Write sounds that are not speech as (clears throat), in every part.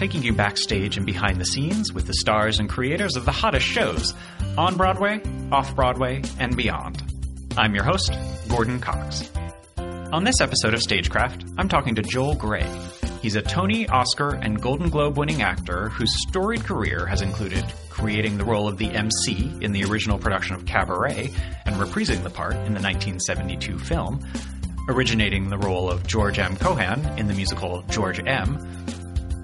taking you backstage and behind the scenes with the stars and creators of the hottest shows on Broadway, off Broadway, and beyond. I'm your host, Gordon Cox. On this episode of Stagecraft, I'm talking to Joel Grey. He's a Tony, Oscar, and Golden Globe winning actor whose storied career has included creating the role of the MC in the original production of Cabaret and reprising the part in the 1972 film, originating the role of George M. Cohan in the musical George M.,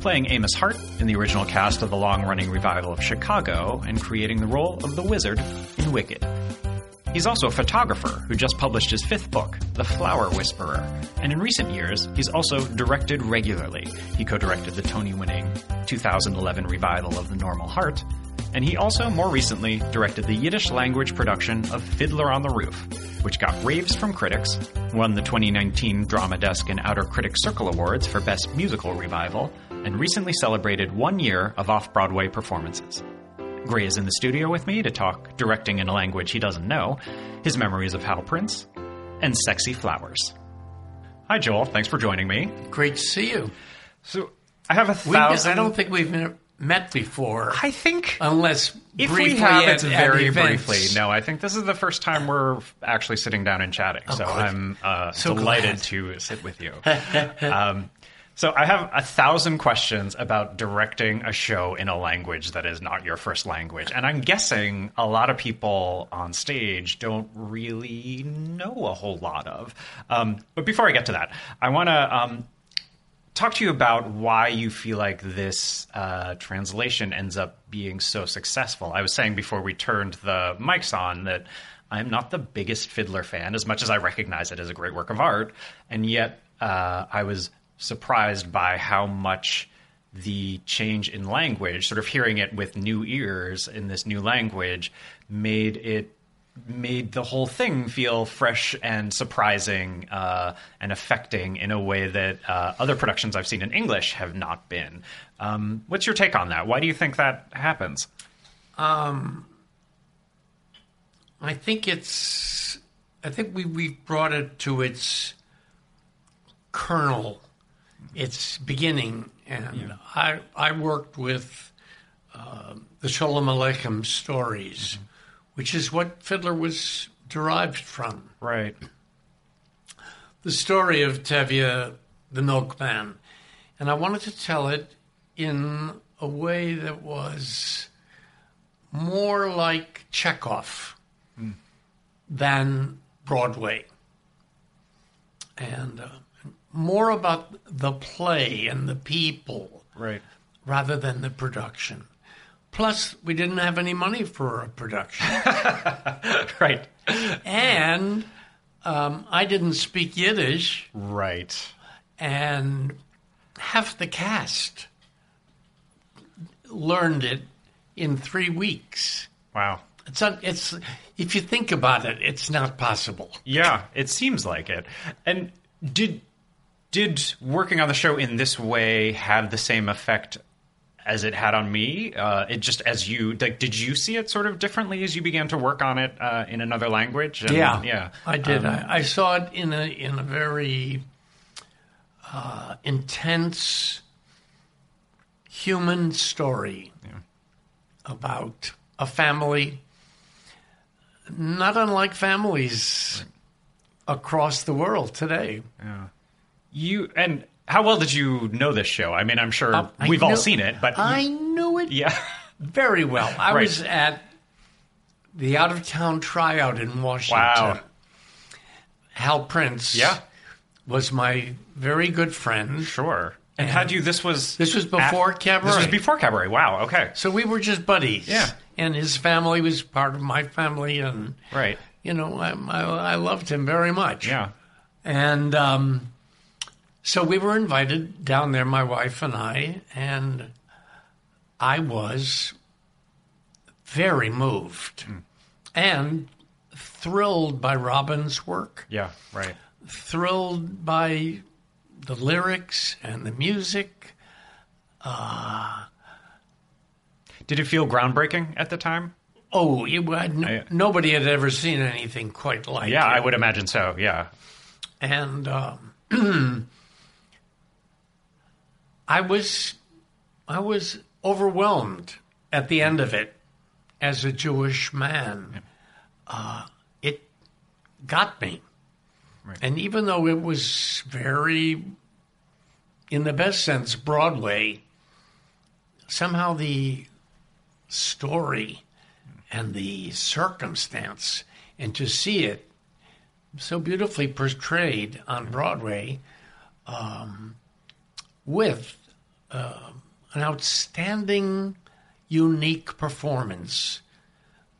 playing Amos Hart in the original cast of the long running revival of Chicago, and creating the role of the Wizard in Wicked. He's also a photographer who just published his fifth book, The Flower Whisperer, and in recent years, he's also directed regularly. He co directed the Tony winning 2011 revival of The Normal Heart, and he also more recently directed the Yiddish language production of Fiddler on the Roof, which got raves from critics, won the 2019 Drama Desk and Outer Critics Circle Awards for Best Musical Revival, and recently celebrated one year of off Broadway performances. Grey is in the studio with me to talk directing in a language he doesn't know, his memories of Hal Prince, and sexy flowers. Hi, Joel. Thanks for joining me. Great to see you. So, I have a We- thousand. I don't think we've met before. I think unless if briefly we have, it's very briefly. No, I think this is the first time we're actually sitting down and chatting. Oh, so good. I'm uh, So delighted glad. to sit with you. (laughs) um, so I have a thousand questions about directing a show in a language that is not your first language, and I'm guessing a lot of people on stage don't really know a whole lot of. Um, but before I get to that, I want to. Um, talk to you about why you feel like this uh, translation ends up being so successful. I was saying before we turned the mics on that I'm not the biggest Fiddler fan, as much as I recognize it as a great work of art, and yet uh, I was surprised by how much the change in language, sort of hearing it with new ears in this new language, made it made the whole thing feel fresh and surprising uh, and affecting in a way that uh, other productions I've seen in English have not been. Um, what's your take on that? Why do you think that happens? Um, I think it's. I think we we've brought it to its kernel, its beginning, and I I worked with uh, the Sholem Aleichem stories, which is what Fiddler was derived from. Right. The story of Tevye, the milkman, and I wanted to tell it in a way that was more like Chekhov than Broadway. And uh, more about the play and the people Right. rather than the production. Plus, we didn't have any money for a production. (laughs) right. And um, I didn't speak Yiddish. Right. And half the cast learned it in three weeks. Wow. It's un- it's if you think about it, it's not possible. Yeah, it seems like it. And did did working on the show in this way have the same effect as it had on me. Uh, it just as you like, did you see it sort of differently as you began to work on it uh, in another language? And, yeah, yeah, I did. Um, I, I saw it in a in a very uh, intense human story about a family, not unlike families across the world today. You and how well did you know this show? I mean, I'm sure Uh, we've all seen it, but I knew it yeah, very well. I Right. was at the out of town tryout in Washington. Wow. Hal Prince yeah, was my very good friend. sure. And had you? This was This was before Cabaret. This was before cabaret. Wow. Okay. So we were just buddies. Yeah. And his family was part of my family. And, Right. you know, I, I, I loved him very much. Yeah. And um, so we were invited down there, my wife and I, and I was very moved Hmm. and thrilled by Robbins' work, Yeah. Right. thrilled by the lyrics and the music. Did it feel groundbreaking at the time? Oh, it, I- nobody had ever seen anything quite like Yeah, it. Yeah, I would imagine so. Yeah. and um, (clears throat) (clears throat) I was I was overwhelmed at the end of it as a Jewish man. Uh, it got me, and even though it was very, in the best sense, Broadway, somehow the story and the circumstance, and to see it so beautifully portrayed on Broadway um, with uh, an outstanding, unique performance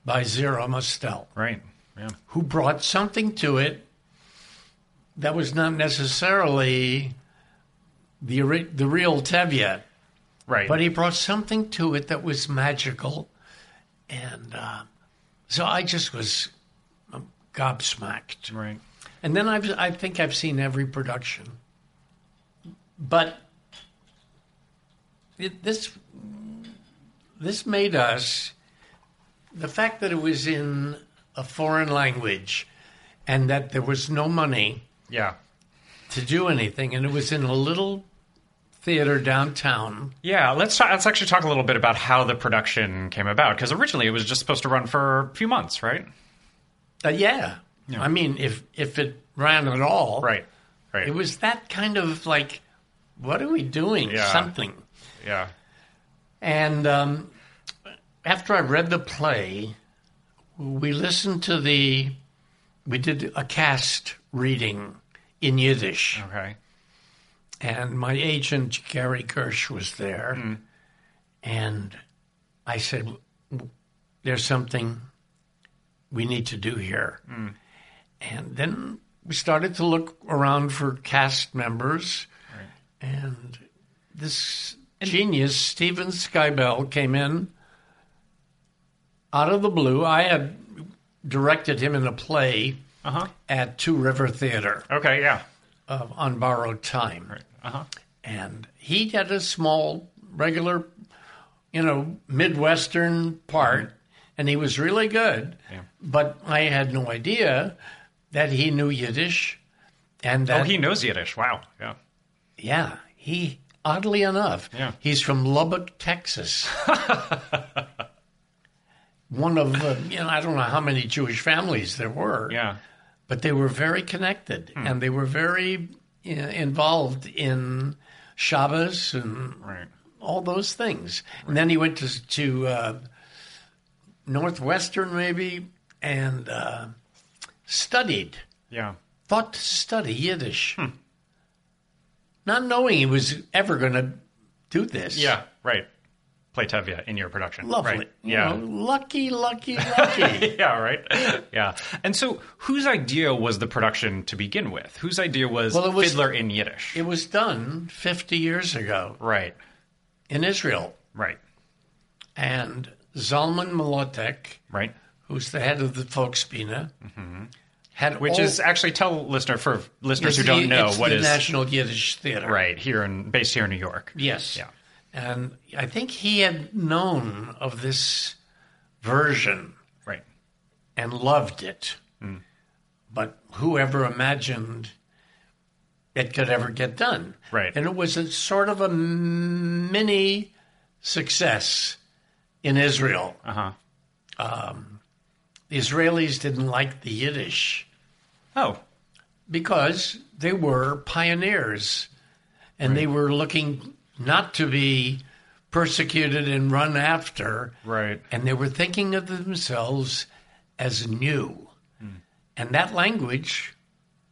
by Zero Mostel, Right. Yeah. who brought something to it that was not necessarily the, the real Tevye, Right. but he brought something to it that was magical. And uh, so I just was um, gobsmacked. right. And then I've, I think I've seen every production. But it, this this made us the fact that it was in a foreign language and that there was no money Yeah. to do anything and it was in a little theater downtown. Yeah, let's talk, let's actually talk a little bit about how the production came about because originally it was just supposed to run for a few months, right? Uh, yeah. I mean if if it ran at all. Right. Right. It was that kind of like what are we doing? Yeah. Something. Yeah. And um, after I read the play, we listened to the, we did a cast reading in Yiddish. Okay. And my agent, Gary Kirsch, was there. And I said, There's something we need to do here. And then we started to look around for cast members. And this genius, Steven Skybell, came in out of the blue. I had directed him in a play Uh-huh. at Two River Theater Okay. Yeah. of On Borrowed Time. Uh-huh. And he had a small, regular, you know, Midwestern part, and he was really good. Yeah. But I had no idea that he knew Yiddish. And that, Oh, he knows Yiddish. Wow. Yeah. yeah, he, oddly enough, Yeah. he's from Lubbock, Texas. (laughs) One of, uh, you know, I don't know how many Jewish families there were. Yeah. but they were very connected Hmm. and they were very involved in Shabbos and Right. all those things. And then he went to to uh, Northwestern maybe and uh, studied, Yeah. thought to study Yiddish, Hmm. Not knowing he was ever going to do this. Yeah. Right. Play Tevye in your production. lovely. Right. You Yeah. know, lucky, lucky, (laughs) lucky. yeah, right. Yeah. And so, whose idea was the production to begin with? Whose idea was, Well, it was- Fiddler in Yiddish? it was done 50 years ago right. in Israel, Right. and Zalman Mlotek. Right. who's the head of the Folksbiene, mm-hmm. Had. Which all- is actually tell listener for listeners who don't the- know what is National Yiddish Theater, right here in based here in New York. Yes, Yeah. And I think he had known of this version Right. and loved it. But whoever imagined it could ever get done? Right. And it was a sort of a mini success in Israel. Uh huh. The Israelis didn't like the Yiddish Oh. because they were pioneers and they were looking not to be persecuted and run after. Right. And they were thinking of themselves as new. Hmm. And that language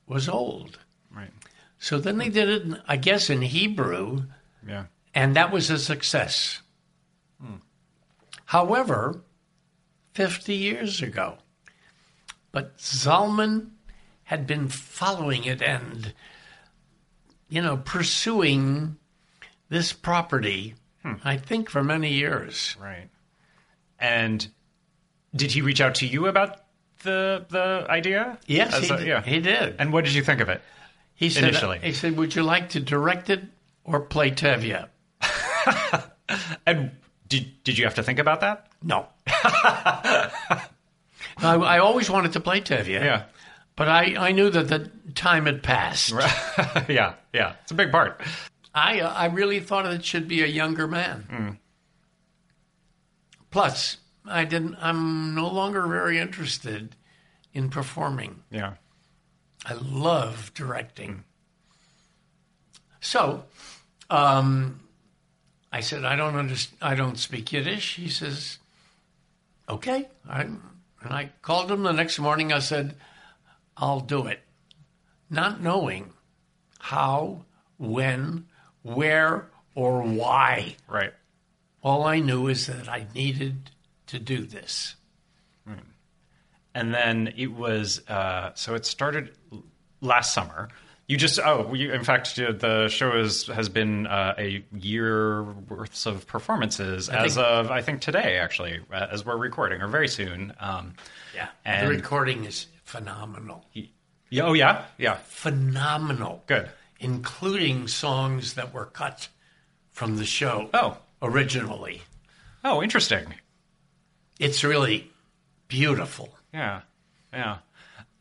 was old. Right. So then they did it, I guess, in Hebrew, Yeah. and that was a success. Hmm. However, 50 years ago, but Zalman had been following it and, you know, pursuing this property, hmm. I think, for many years. Right. And did he reach out to you about the the idea? Yes, he, a- did. yeah. he did. And what did you think of it? He said, initially. he said, Would you like to direct it or play Tevye? (laughs) And did did you have to think about that? No. (laughs) I, I always wanted to play Tevye. Yeah. But I, I knew that the time had passed. (laughs) yeah. Yeah. It's a big part. I uh, I really thought it should be a younger man. Plus, I didn't. I'm no longer very interested in performing. Yeah. I love directing. So, um, I said, I don't understand. I don't speak Yiddish. He says, okay. I, and I called him the next morning. I said, I'll do it, not knowing how, when, where, or why. Right. All I knew is that I needed to do this. And then it was uh, so it started last summer. You just oh, you, in fact, uh, the show is, has been uh, a year worth of performances as think- of I think today, actually, uh, as we're recording or very soon. Um, Yeah. And- the recording is phenomenal. yeah, oh yeah, yeah, Phenomenal. good. including songs that were cut from the show Oh, originally. oh, interesting. It's really beautiful. Yeah, yeah.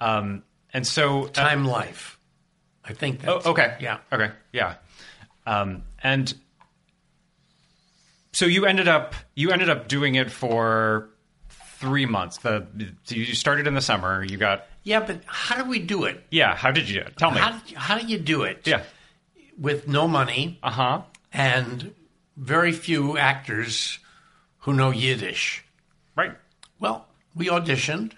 Um, and so uh, Time Life. I think Oh, okay. Yeah. Okay. Yeah. Um, and so you ended up you ended up doing it for three months. The so you started in the summer. You got Yeah, but how do we do it? yeah. How did you do it? Tell me. How, how do you do it? yeah. With no money Uh huh. and very few actors who know Yiddish. Right. Well, we auditioned,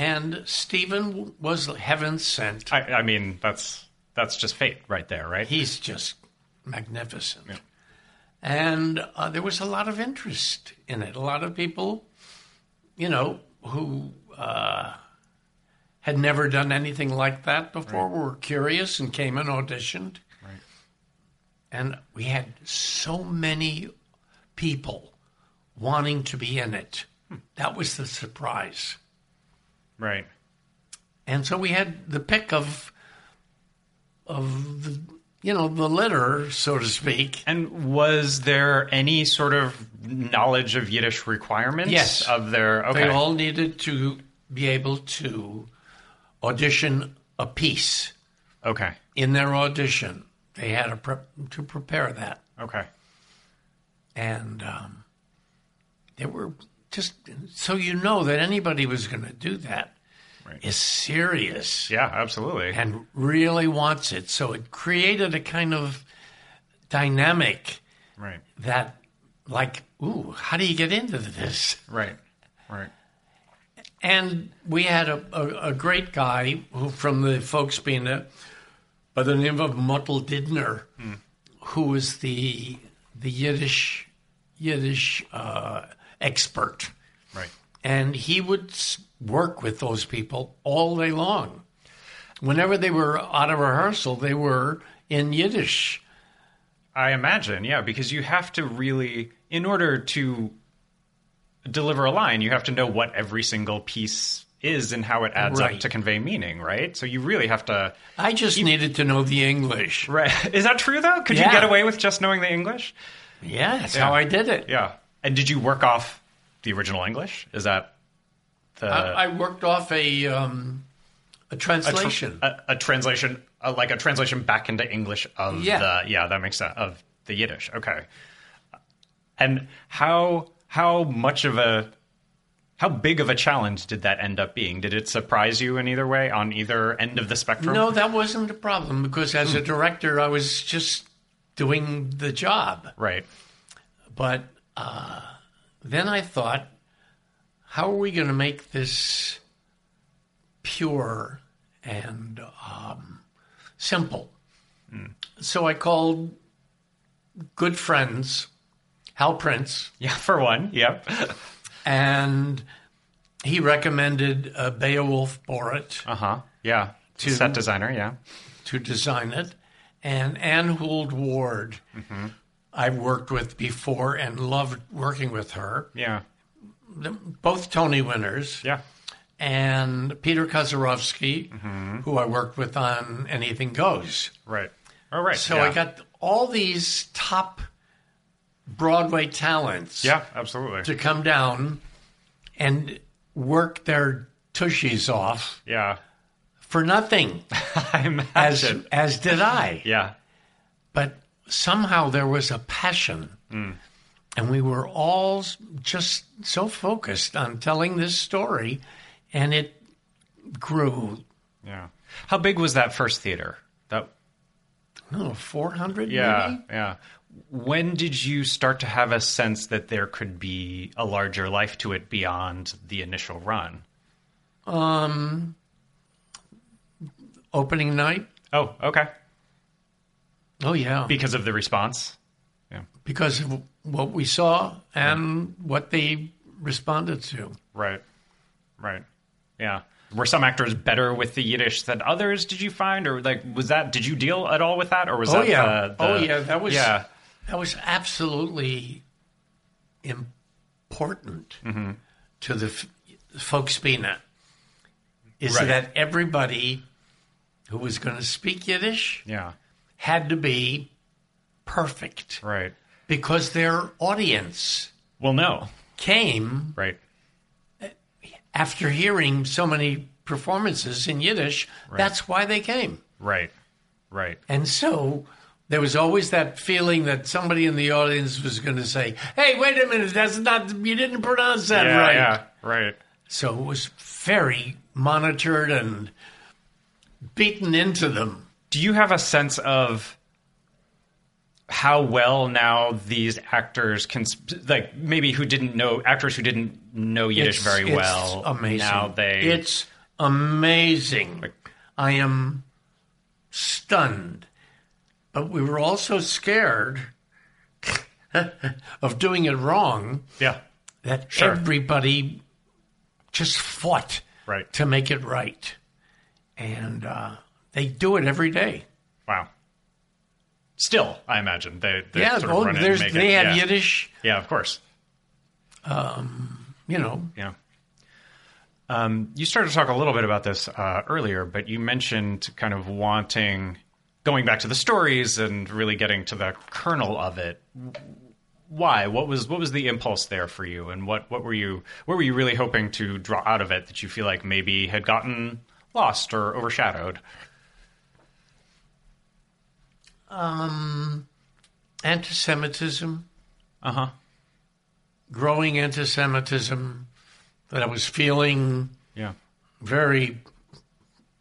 and Steven was heaven sent. I, I mean that's that's just fate right there, right? He's just magnificent. And uh, there was a lot of interest in it. A lot of people, you know, who uh, had never done anything like that before were curious and came and auditioned. Right. And we had so many people wanting to be in it. That was the surprise. Right. And so we had the pick of of the you know the litter, so to speak. And was there any sort of knowledge of Yiddish requirements? Yes. Of their okay. They all needed to be able to audition a piece okay. in their audition. They had to, pre- to prepare that, Okay. and um, they were just so you know that anybody was going to do that is Right. serious. Yeah. Absolutely. and really wants it. So it created a kind of dynamic right. that, like, ooh, how do you get into this? Right. Right. And we had a, a, a great guy who, from the Folksbiene by the name of Motl Didner, who was the the Yiddish Yiddish uh, expert, Right. and he would work with those people all day long. Whenever they were out of rehearsal, they were in Yiddish. I imagine, yeah, because you have to really, in order to deliver a line, you have to know what every single piece is and how it adds up to convey meaning, right? So you really have to. I just needed to know the English. Right? (laughs) Is that true though? Could you get away with just knowing the English? Yeah, that's Yeah. how I did it. Yeah. And did you work off the original English? Is that the I, I worked off a um, a a, tr- translation. a, a translation, uh, like a translation back into English of Yeah. the yeah, that makes sense of the Yiddish. Okay. And how how much of a how big of a challenge did that end up being? Did it surprise you in either way on either end of the spectrum? no, that wasn't a problem because as a director, I was just doing the job. Right. But uh, then I thought, how are we going to make this pure and um, simple? So I called good friends, Hal Prince, Yeah, for one. Yep. (laughs) and he recommended uh, Beowulf Boritt Uh huh. Yeah. To- Set designer. Yeah. to design it, and Ann Hould Ward. I've worked with before and loved working with her. Yeah. Both Tony winners. Yeah. and Peter Kaczorowski, mm-hmm. who I worked with on Anything Goes. Right. All right. So yeah. I got all these top Broadway talents Yeah, absolutely. to come down and work their tushies off Yeah. for nothing, (laughs) I as imagine. as did I. Yeah. But somehow there was a passion. And we were all just so focused on telling this story, and it grew Yeah. How big was that first theater? That oh, 400 yeah, maybe? yeah. When did you start to have a sense that there could be a larger life to it beyond the initial run? Um, opening night. Oh, okay. Oh yeah, Because of the response. Yeah, because of what we saw and what they responded to. Right. Right. Yeah. Were some actors better with the Yiddish than others? Did you find, or like, was that? Did you deal at all with that, or was Oh that? yeah, the- the- oh yeah, that was yeah. that was absolutely important Mm-hmm. to the f- Folksbiene it. Is Right. that everybody who was going to speak Yiddish Yeah. Had to be perfect Right. because their audience Well, no. came Right. after hearing so many performances in Yiddish. That's why they came. Right. Right. And so there was always that feeling that somebody in the audience was going to say, "Hey, wait a minute, that's not you didn't pronounce that yeah. right." Yeah. Right. So it was very monitored and beaten into them. Do you have a sense of how well now these actors can, like maybe who didn't know actors who didn't know Yiddish It's- very it's well? Amazing. Now they. It's amazing. I am stunned. But we were also scared (laughs) of doing it wrong yeah. that Sure. everybody just fought Right. to make it right. And uh, they do it every day. Wow. Still, I imagine they. they yeah, sort of there's, they it, have yeah. Yiddish, Yeah, of course. you know. Yeah. Um, you started to talk a little bit about this uh, earlier, but you mentioned kind of wanting going back to the stories and really getting to the kernel of it. Why? What was what was the impulse there for you, and what what were you what were you really hoping to draw out of it that you feel like maybe had gotten lost or overshadowed? Anti-Semitism, Uh huh. growing anti-Semitism that I was feeling Yeah. very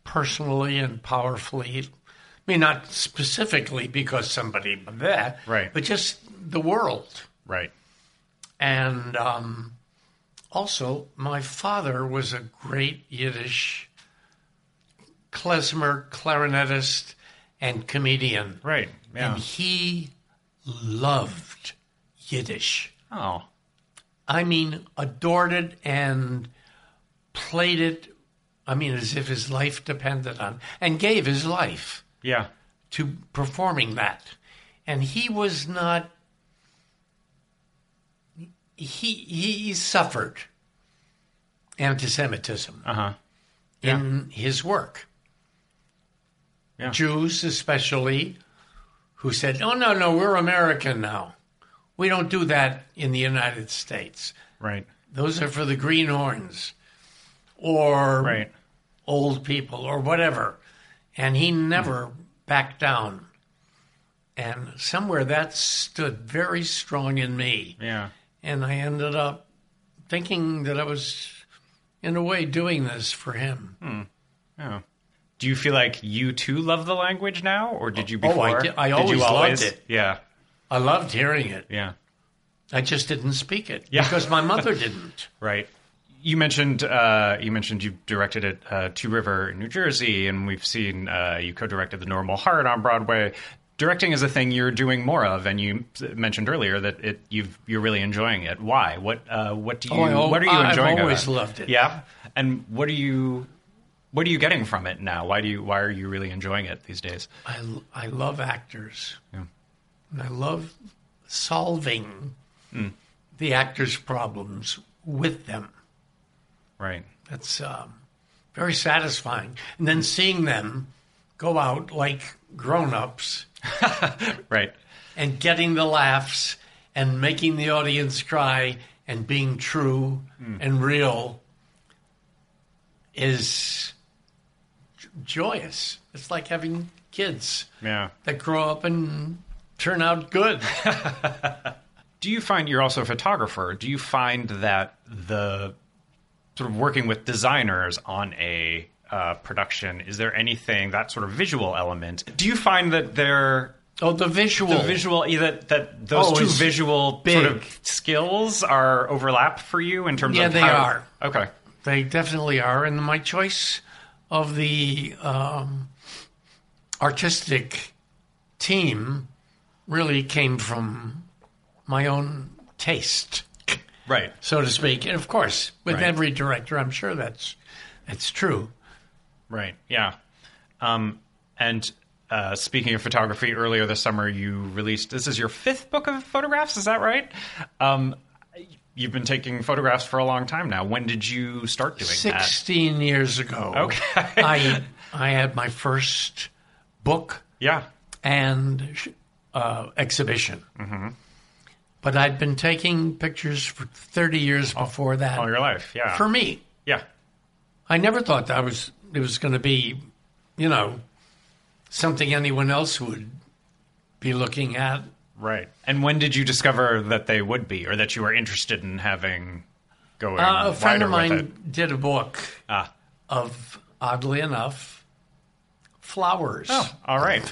personally and powerfully. I mean, not specifically because somebody that, Right. But just the world. Right. And um, also, my father was a great Yiddish klezmer, clarinetist, and comedian. Right. Yeah. And he loved Yiddish. Oh. I mean, adored it and played it. I mean, as if his life depended on, and gave his life Yeah. to performing that. And he was not. He he suffered anti-Semitism Uh huh. in his work. Yeah. Jews, especially, who said, "Oh no, no, we're American now. We don't do that in the United States. Right. Those are for the greenhorns or Right. old people or whatever. And he never hmm. backed down. And somewhere that stood very strong in me. Yeah. And I ended up thinking that I was, in a way, doing this for him. Oh. Do you feel like you too love the language now, or did you Oh, before? I did- I you always loved it. Yeah. I loved hearing it. Yeah. I just didn't speak it Yeah. because my (laughs) mother didn't. Right. You mentioned uh, you mentioned you directed at uh, Two River, in New Jersey, and we've seen uh, you co-directed The Normal Heart on Broadway. Directing is a thing you're doing more of, and you mentioned earlier that it you've you're really enjoying it. Why? What uh, what do you Oh, what are you enjoying? I've always loved it. Yeah, and what are you what are you getting from it now? Why do you why are you really enjoying it these days? I, I love actors. Yeah. And I love solving Hmm. the actors' problems with them. Right. That's um, very satisfying. And then seeing them go out like grown ups (laughs) Right. and getting the laughs and making the audience cry and being true and real is joyous. It's like having kids Yeah. that grow up and turn out good. (laughs) (laughs) Do you find you're also a photographer? Do you find that the sort of working with designers on a uh, production is there anything that sort of visual element? Do you find that they're oh, the visual. the visual that that those Oh, two visual big. sort of skills are overlap for you in terms Yeah, of they how- are. Okay. They definitely are. And my choice of the um, artistic team really came from my own taste, Right. so to speak. And of course, with Right. every director, I'm sure that's that's true. Right. Yeah. Um, and uh, speaking of photography, earlier this summer you released. This is your fifth book of photographs. Is that right? Um, you've been taking photographs for a long time now. When did you start doing that? Sixteen years ago, Okay. I I had my first book Yeah. and uh, exhibition. Mm-hmm. But I'd been taking pictures for 30 years before that. All your life. Yeah. For me, yeah. I never thought that was it was going to be, you know, something anyone else would be looking at. Right. And when did you discover that they would be, or that you were interested in having going? Uh, a friend of mine did a book? Ah. of, oddly enough, flowers. Oh, all right.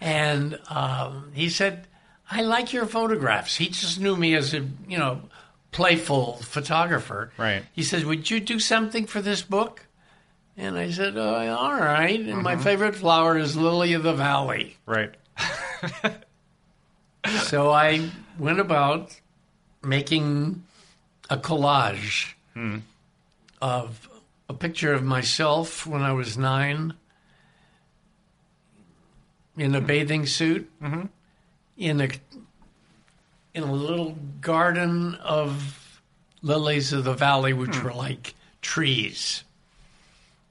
And um, he said, I like your photographs. He just knew me as a, you know, playful photographer. Right. He said, Would you do something for this book? And I said, oh, All right. And my favorite flower is Lily of the Valley. Right. (laughs) So I went about making a collage hmm. of a picture of myself when I was nine in a hmm. bathing suit mm-hmm. in a in a little garden of lilies of the valley, which hmm. were like trees,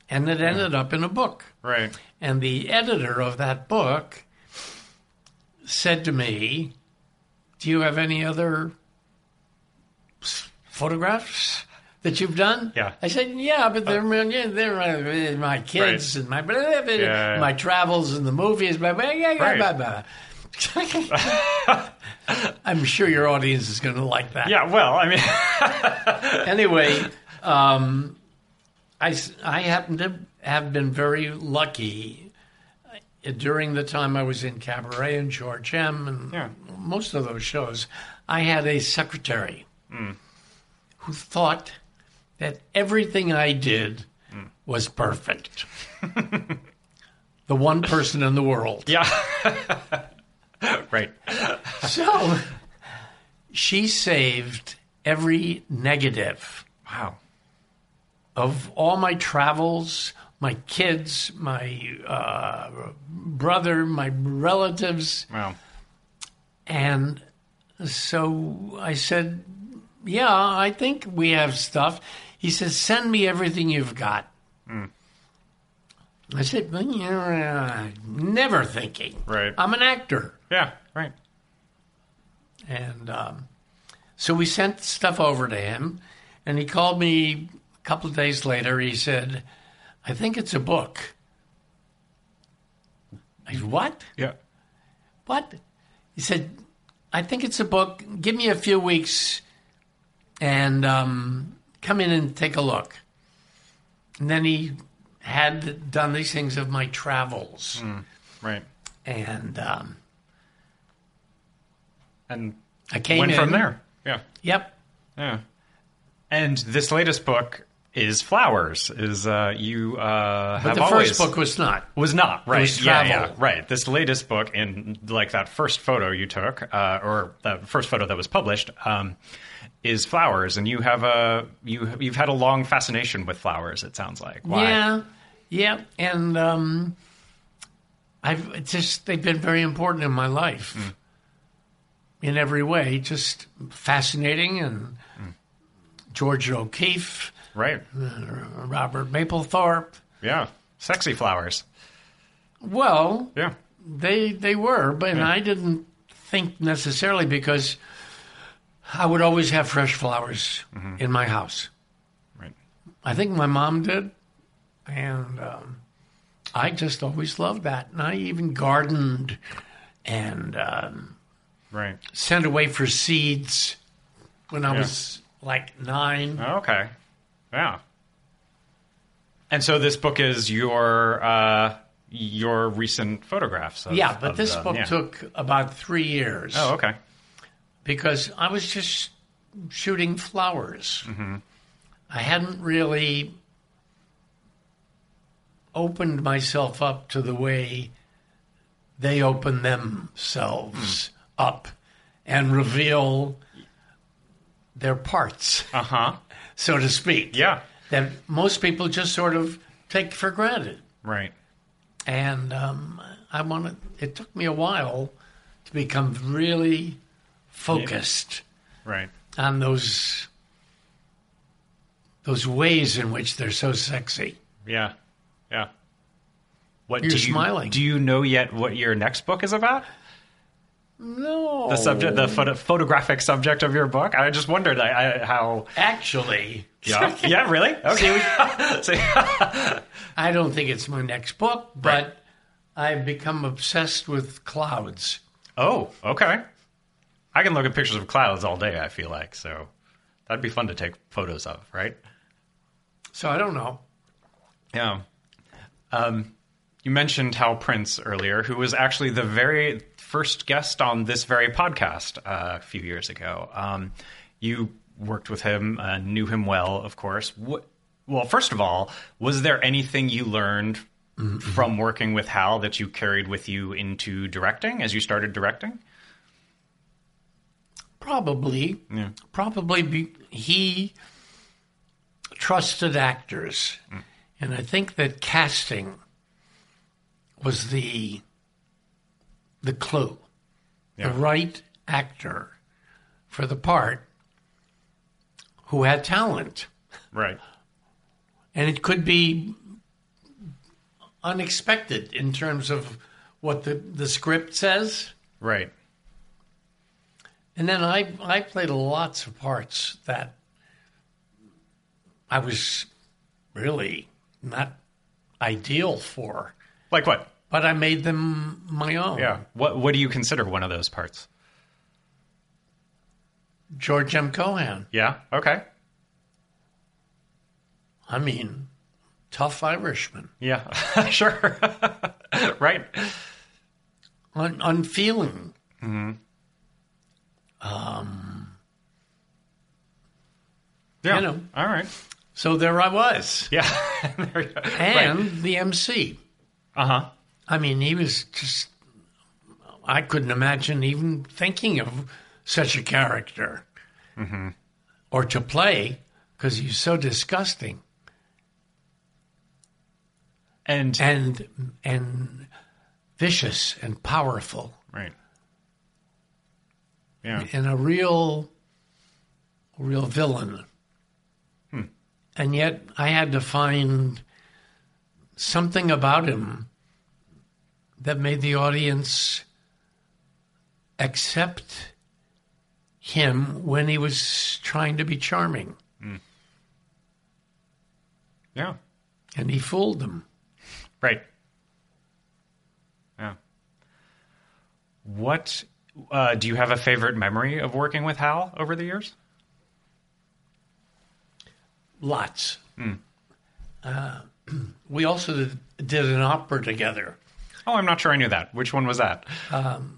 and it ended up in a book. Right. And the editor of that book said to me, Do you have any other photographs that you've done? Yeah. I said, Yeah, but they're, yeah, they're uh, my kids and my, blah, blah, blah, Yeah. my travels and the movies. Blah, blah, blah, Right. blah, blah. (laughs) I'm sure your audience is going to like that Yeah. Well, I mean, (laughs) anyway, um, I, I happen to have been very lucky uh, during the time I was in Cabaret and George M. and Yeah. most of those shows. I had a secretary hmm. who thought that everything I did hmm. was perfect. (laughs) the one person in the world. yeah. (laughs) right. So she saved every negative Wow. of all my travels, my kids, my uh, brother, my relatives. Wow. And so I said, Yeah, I think we have stuff. He says, Send me everything you've got. I said, well, yeah, Never thinking. Right. I'm an actor. Yeah. Right. And um, so we sent stuff over to him, and he called me a couple of days later. He said, I think it's a book. I said, What? Yeah. What? He said, I think it's a book. Give me a few weeks and um, come in and take a look. And then he had done these things of my travels. Right. And um, And I came went in. from there. Yeah. Yep. Yeah. And this latest book is Flowers. Is uh, you uh, But have the always first book was not. was not right. was yeah, yeah, right. This latest book, and like that first photo you took, uh, or the first photo that was published, um, is flowers. And you have a you you've had a long fascination with flowers. It sounds like. Why? Yeah, yeah, and um, I've just they've been very important in my life Mm. in every way. Just fascinating, and Mm. Georgia O'Keeffe, Right. (laughs) Robert Mapplethorpe. Yeah. Sexy flowers. Well, Yeah. they they were, but I didn't think necessarily because I would always have fresh flowers in my house. Mm-hmm. Right. I think my mom did, and um, I just always loved that. And I even gardened and um, Right. sent away for seeds when I Yeah. was like nine. Okay. Yeah. And so this book is your uh, your recent photographs. Of, yeah, but of this the- book yeah. took about three years. Oh, okay. because I was just shooting flowers. Mm-hmm. I hadn't really opened myself up to the way they open themselves Hmm. up and reveal their parts, Uh huh. So to speak. Yeah. That most people just sort of take for granted. Right. And um, I wanted, it took me a while to become really focused Right. on those those ways in which they're so sexy. Yeah. Yeah. What You're do you, smiling. Do you know yet what your next book is about? No, The subject, the photo, photographic subject of your book. I just wondered I, I, how. actually, Yeah. yeah. Really? (laughs) Okay. (laughs) See, I don't think it's my next book, but I've become obsessed with clouds. oh. Okay. I can look at pictures of clouds all day. I feel like so. That'd be fun to take photos of, right? So I don't know. Yeah. Um, you mentioned Hal Prince earlier, who was actually the very first guest on this very podcast uh, a few years ago. Um, you worked with him, uh, knew him well, of course. What, well, first of all, was there anything you learned from working with Hal that you carried with you into directing as you started directing? Probably, Yeah. probably be, he trusted actors, and I think that casting was the the clue, Yeah. the right actor for the part who had talent, Right. and it could be unexpected in terms of what the the script says. Right. And then I I played lots of parts that I was really not ideal for, Like what? But I made them my own. Yeah. What What do you consider one of those parts? George M. Cohan. Yeah. Okay. I mean, tough Irishman, Yeah. (laughs) sure. (laughs) right. Un- unfeeling. Yeah. You know. All right. So there I was, Yeah. (laughs) there you go. and the MC. Uh huh. I mean, he was just. I couldn't imagine even thinking of such a character mm-hmm. or to play because he's so disgusting And and and vicious and powerful right. Yeah. and a real, real villain. Hmm. And yet, I had to find something about him that made the audience accept him when he was trying to be charming, Yeah. and he fooled them. Right. Yeah. What uh, do you have a favorite memory of working with Hal over the years? Lots. Uh, (clears throat) we also did, did an opera together. Oh, I'm not sure I knew that. Which one was that?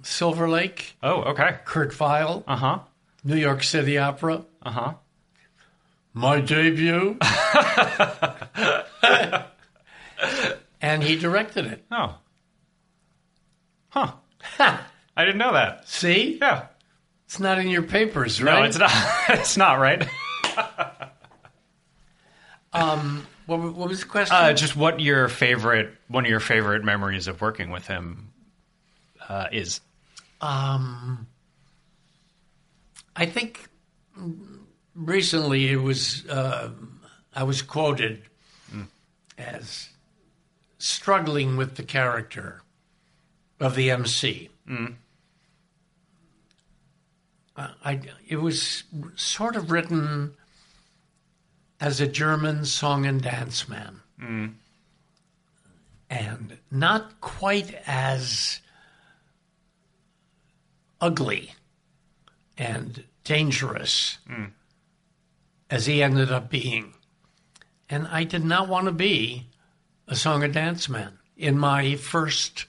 Silver Lake, Oh, okay. Kurt Weill, Uh huh. New York City Opera. Uh huh. My debut. (laughs) and he directed it. Oh. Huh. I didn't know that. See? Yeah. It's not in your papers, right? No, it's not. (laughs) it's not right. (laughs) What, what was the question? Uh, just what your favorite, one of your favorite memories of working with him uh, is. Um, I think recently it was uh, I was quoted as struggling with the character of the MC. Uh, I it was sort of written as a German song and dance man, and not quite as ugly and dangerous as he ended up being. And I did not want to be a song and dance man in my first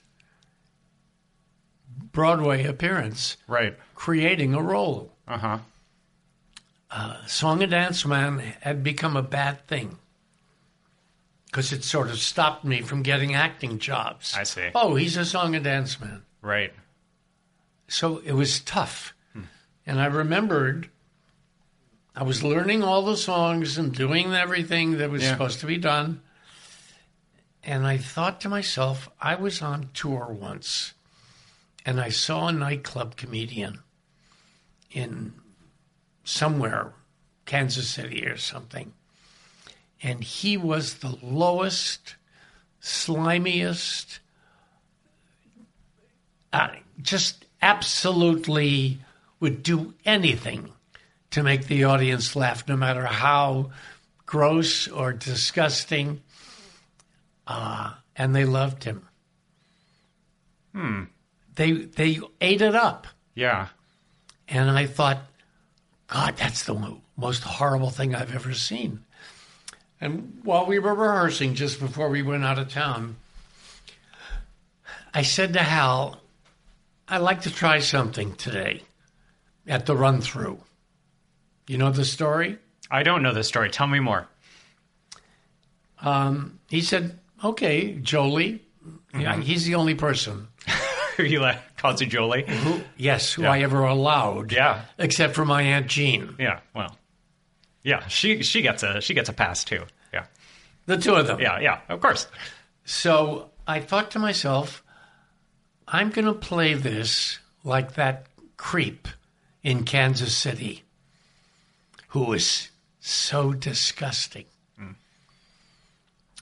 Broadway appearance, Right. creating a role. Uh huh. Uh, song and dance man had become a bad thing because it sort of stopped me from getting acting jobs. I see. Oh, he's a song and dance man. Right. so it was tough. Hmm. And I remembered I was learning all the songs and doing everything that was Yeah. supposed to be done. And I thought to myself, I was on tour once and I saw a nightclub comedian in somewhere, Kansas City or something. And he was the lowest, slimiest, uh, just absolutely would do anything to make the audience laugh, no matter how gross or disgusting. Uh, and they loved him. Hmm. They they ate it up, Yeah. and I thought, God, that's the most horrible thing I've ever seen. And while we were rehearsing just before we went out of town, I said to Hal, I'd like to try something today at the run through. You know the story? I don't know the story. Tell me more. Um, he said, okay, Jolie. Yeah, he's the only person, (laughs) you like calls Jolie? who, yes, who I ever allowed. Yeah. Except for my Aunt Jean. Yeah. Well. Yeah. She she gets a she gets a pass too. Yeah. The two of them. Yeah. Yeah. Of course. So I thought to myself, I'm going to play this like that creep in Kansas City who was so disgusting. Hmm.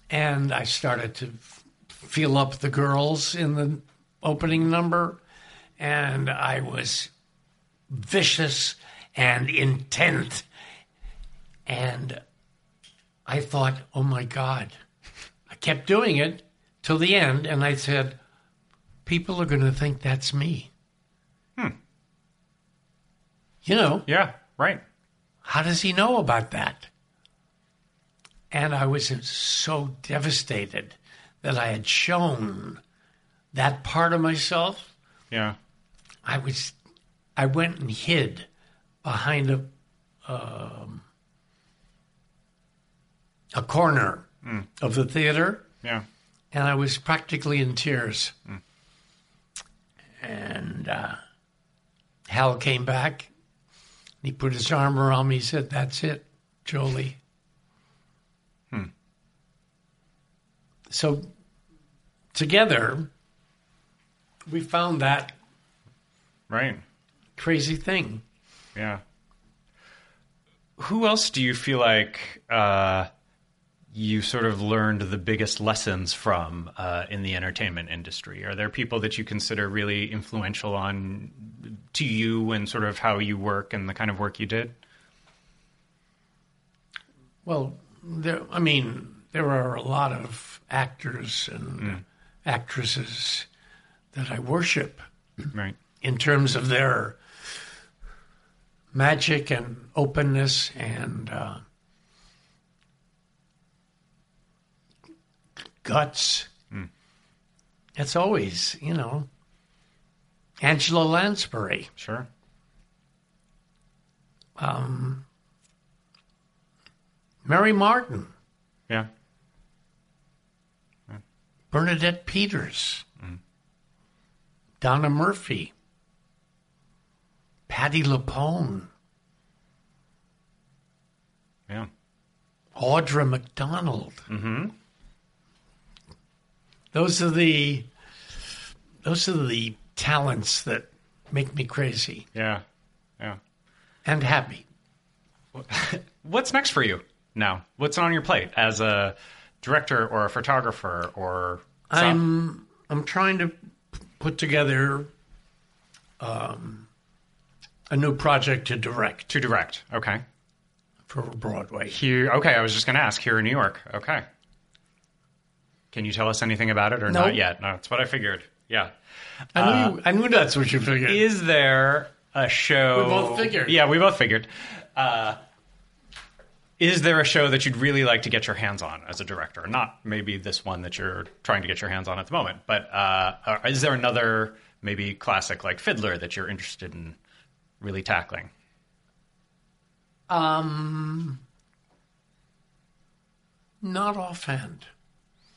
And I started to f- feel up the girls in the opening number, and I was vicious and intent. And I thought, oh my God. I kept doing it till the end, and I said, people are going to think that's me. Hmm. You know, Yeah. Right. how does he know about that? And I was so devastated that I had shown that part of myself. Yeah. I was, I went and hid behind a, um, a corner of the theater. Yeah. and I was practically in tears. And uh, Hal came back. He put his arm around me. He said, "That's it, Jolie." So together, we found that Right. crazy thing. Yeah. Who else do you feel like uh, you sort of learned the biggest lessons from uh, in the entertainment industry? Are there people that you consider really influential on to you and sort of how you work and the kind of work you did? Well, there, I mean, there are a lot of actors and Mm. actresses that I worship Right. In terms of their magic and openness and uh, guts. It's always, you know, Angela Lansbury. Sure. Um, Mary Martin, Yeah. Bernadette Peters, Donna Murphy, Patti LuPone, Yeah. Audra McDonald. Mm-hmm. Those are the those are the talents that make me crazy Yeah. Yeah. and happy. (laughs) What's next for you now? What's on your plate as a director or a photographer or I'm I'm trying to put together um, a new project to direct to direct? Okay. for Broadway. Here. Okay. I was just going to ask. Here in New York. Okay. Can you tell us anything about it or No. not yet? No, that's what I figured. Yeah. I knew you, I knew that's what you figured. Is there a show? We both figured. Yeah, we both figured. Uh, is there a show that you'd really like to get your hands on as a director? Not maybe this one that you're trying to get your hands on at the moment, but uh, uh, is there another maybe classic like Fiddler that you're interested in really tackling? Um, not offhand.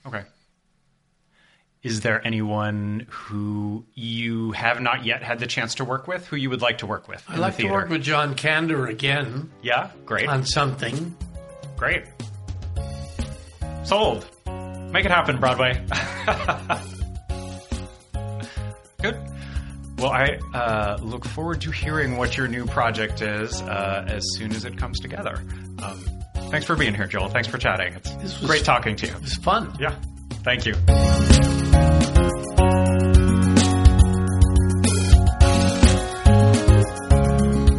Okay. Is there anyone who you have not yet had the chance to work with who you would like to work with? I'd like the to work with John Kander again Yeah, great. on something. Great. Sold. Make it happen, Broadway. (laughs) Well, I uh, look forward to hearing what your new project is uh, as soon as it comes together. Um, thanks for being here, Joel. Thanks for chatting. It's This was- great talking to you. It was fun. Yeah. Thank you.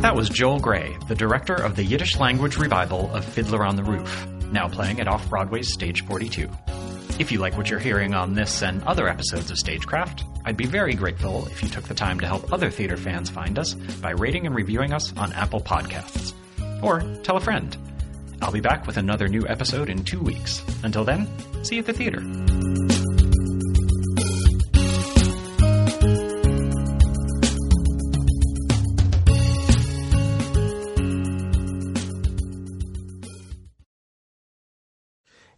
That was Joel Grey, the director of the Yiddish language revival of Fiddler on the Roof, now playing at Off Broadway's Stage 42. If you like what you're hearing on this and other episodes of Stagecraft, I'd be very grateful if you took the time to help other theater fans find us by rating and reviewing us on Apple Podcasts. Or tell a friend. I'll be back with another new episode in two weeks. Until then, see you at the theater.